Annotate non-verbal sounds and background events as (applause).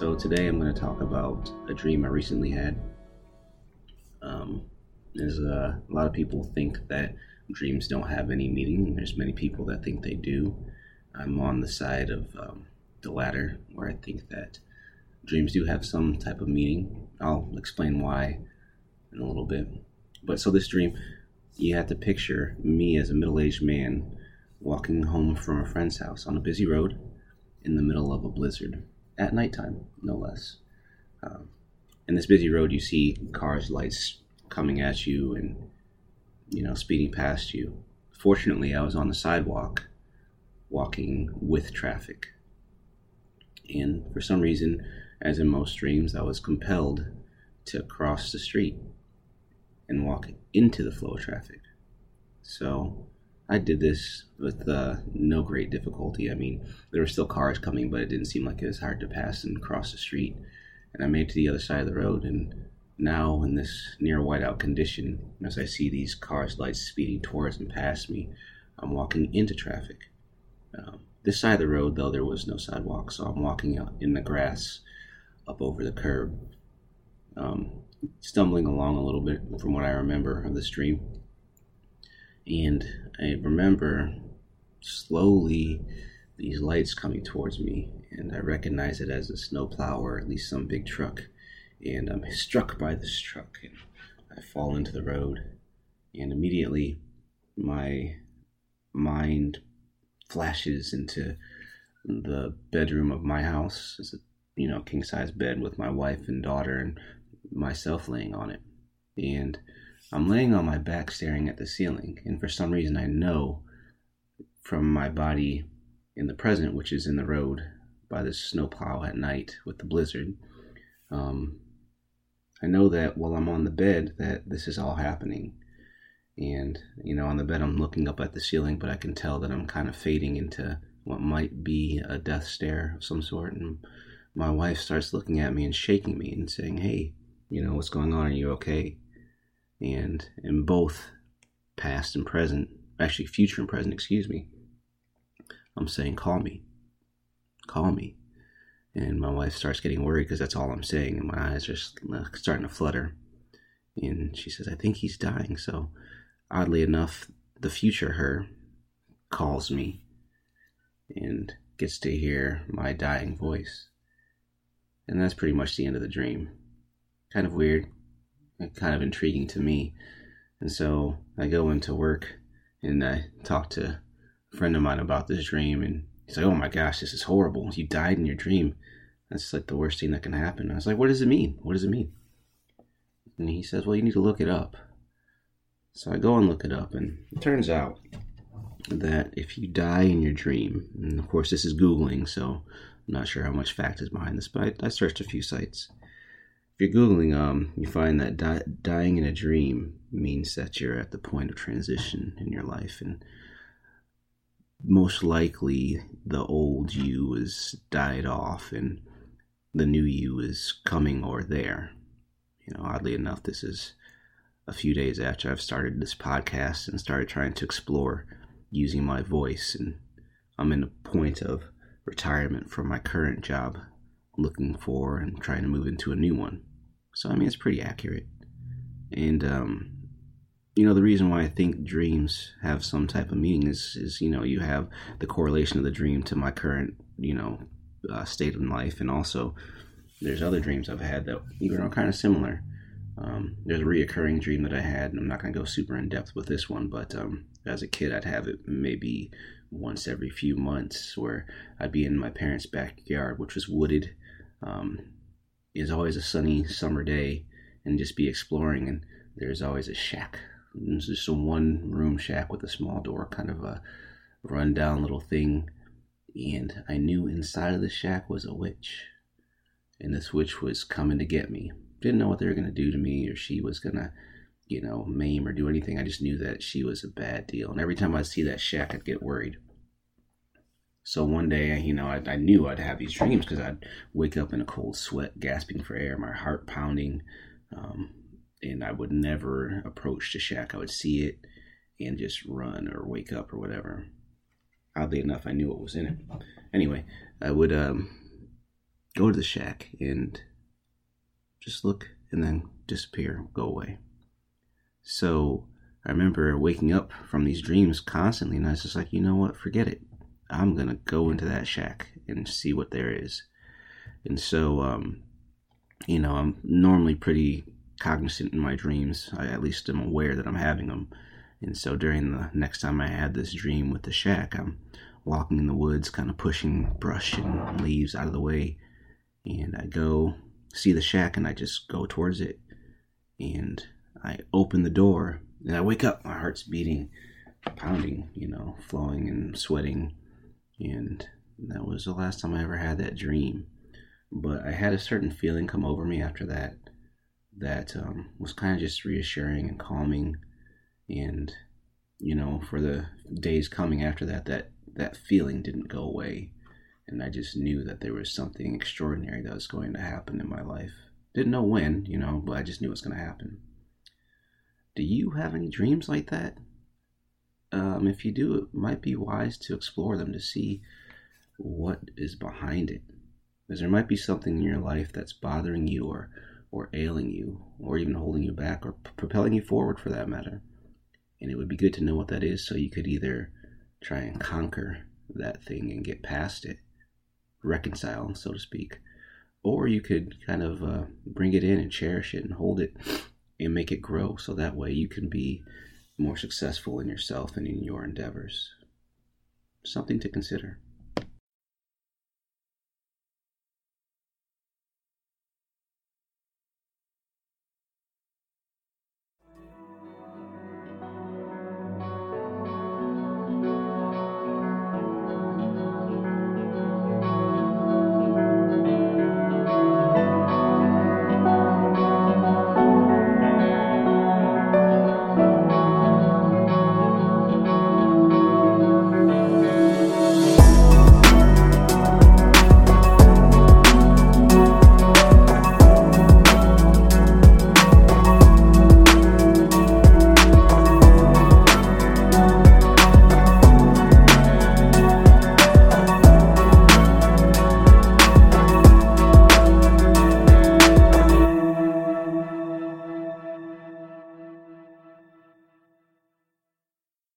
So today I'm going to talk about a dream I recently had. Um, there's a, a lot of people think that dreams don't have any meaning. There's many people that think they do. I'm on the side of um, the latter, where I think that dreams do have some type of meaning. I'll explain why in a little bit. But so this dream, you have to picture me as a middle-aged man walking home from a friend's house on a busy road in the middle of a blizzard at nighttime, no less. Um, in this busy road, you see cars, lights coming at you, and you know speeding past you. Fortunately, I was on the sidewalk, walking with traffic, and for some reason, as in most dreams, I was compelled to cross the street and walk into the flow of traffic. So I did this with uh, no great difficulty. I mean, there were still cars coming, but it didn't seem like it was hard to pass and cross the street. And I made to the other side of the road. And now, in this near whiteout condition, as I see these cars' lights speeding towards and past me, I'm walking into traffic. Um, this side of the road, though, there was no sidewalk, so I'm walking out in the grass up over the curb, um, stumbling along a little bit from what I remember of the stream. And I remember slowly these lights coming towards me, and I recognize it as a snowplow or at least some big truck. And I'm (laughs) struck by this truck, and I fall into the road. And immediately, my mind flashes into the bedroom of my house. It's a you know king size bed with my wife and daughter and myself laying on it. And I'm laying on my back staring at the ceiling, and for some reason I know from my body in the present, which is in the road by the snowplow at night with the blizzard, um, I know that while I'm on the bed that this is all happening. And, you know, on the bed I'm looking up at the ceiling, but I can tell that I'm kind of fading into what might be a death stare of some sort. And my wife starts looking at me and shaking me and saying, Hey, you know, what's going on? Are you okay? And in both past and present, actually future and present, excuse me, I'm saying, call me, call me. And my wife starts getting worried because that's all I'm saying, and my eyes are uh, starting to flutter. And she says, I think he's dying. So, oddly enough, the future her calls me and gets to hear my dying voice. And that's pretty much the end of the dream. Kind of weird, kind of intriguing to me. And so I go into work and I talk to a friend of mine about this dream, and he's like, "Oh my gosh, this is horrible! You died in your dream. That's like the worst thing that can happen." I was like, "What does it mean? What does it mean?" And he says, "Well, you need to look it up." So I go and look it up, and it turns out that if you die in your dream, and of course this is Googling, so I'm not sure how much fact is behind this, but I, I searched a few sites if you're googling um you find that di- dying in a dream means that you're at the point of transition in your life and most likely the old you is died off and the new you is coming or there. You know oddly enough this is a few days after i've started this podcast and started trying to explore using my voice and i'm in a point of retirement from my current job looking for and trying to move into a new one so I mean, it's pretty accurate. And um, you know, the reason why I think dreams have some type of meaning is, is you know, you have the correlation of the dream to my current, you know, uh, state of life, and also there's other dreams I've had that even are kind of similar. Um, there's a reoccurring dream that I had, and I'm not going to go super in depth with this one, but um, as a kid, I'd have it maybe once every few months where I'd be in my parents' backyard, which was wooded. Um, is always a sunny summer day and just be exploring and there's always a shack. It's just a one room shack with a small door kind of a rundown little thing. And i knew inside of the shack was a witch and this witch was coming to get me. Didn't know what they were going to do to me or she was going to you know maim or do anything. I just knew that she was a bad deal. And every time i'd see that shack i'd get worried so one day, you know, I, I knew I'd have these dreams because I'd wake up in a cold sweat, gasping for air, my heart pounding, um, and I would never approach the shack. I would see it and just run or wake up or whatever. Oddly enough, I knew what was in it. Anyway, I would um, go to the shack and just look and then disappear, go away. So I remember waking up from these dreams constantly, and I was just like, you know what, forget it. I'm gonna go into that shack and see what there is. And so, um, you know, I'm normally pretty cognizant in my dreams. I at least am aware that I'm having them. And so during the next time I had this dream with the shack, I'm walking in the woods, kind of pushing brush and leaves out of the way. And I go see the shack and I just go towards it. And I open the door and I wake up. My heart's beating, pounding, you know, flowing and sweating. And that was the last time I ever had that dream. But I had a certain feeling come over me after that that um, was kind of just reassuring and calming. And, you know, for the days coming after that, that, that feeling didn't go away. And I just knew that there was something extraordinary that was going to happen in my life. Didn't know when, you know, but I just knew it was going to happen. Do you have any dreams like that? Um, if you do, it might be wise to explore them to see what is behind it. Because there might be something in your life that's bothering you or, or ailing you, or even holding you back, or p- propelling you forward for that matter. And it would be good to know what that is so you could either try and conquer that thing and get past it, reconcile, so to speak, or you could kind of uh, bring it in and cherish it and hold it and make it grow so that way you can be more successful in yourself and in your endeavors. Something to consider.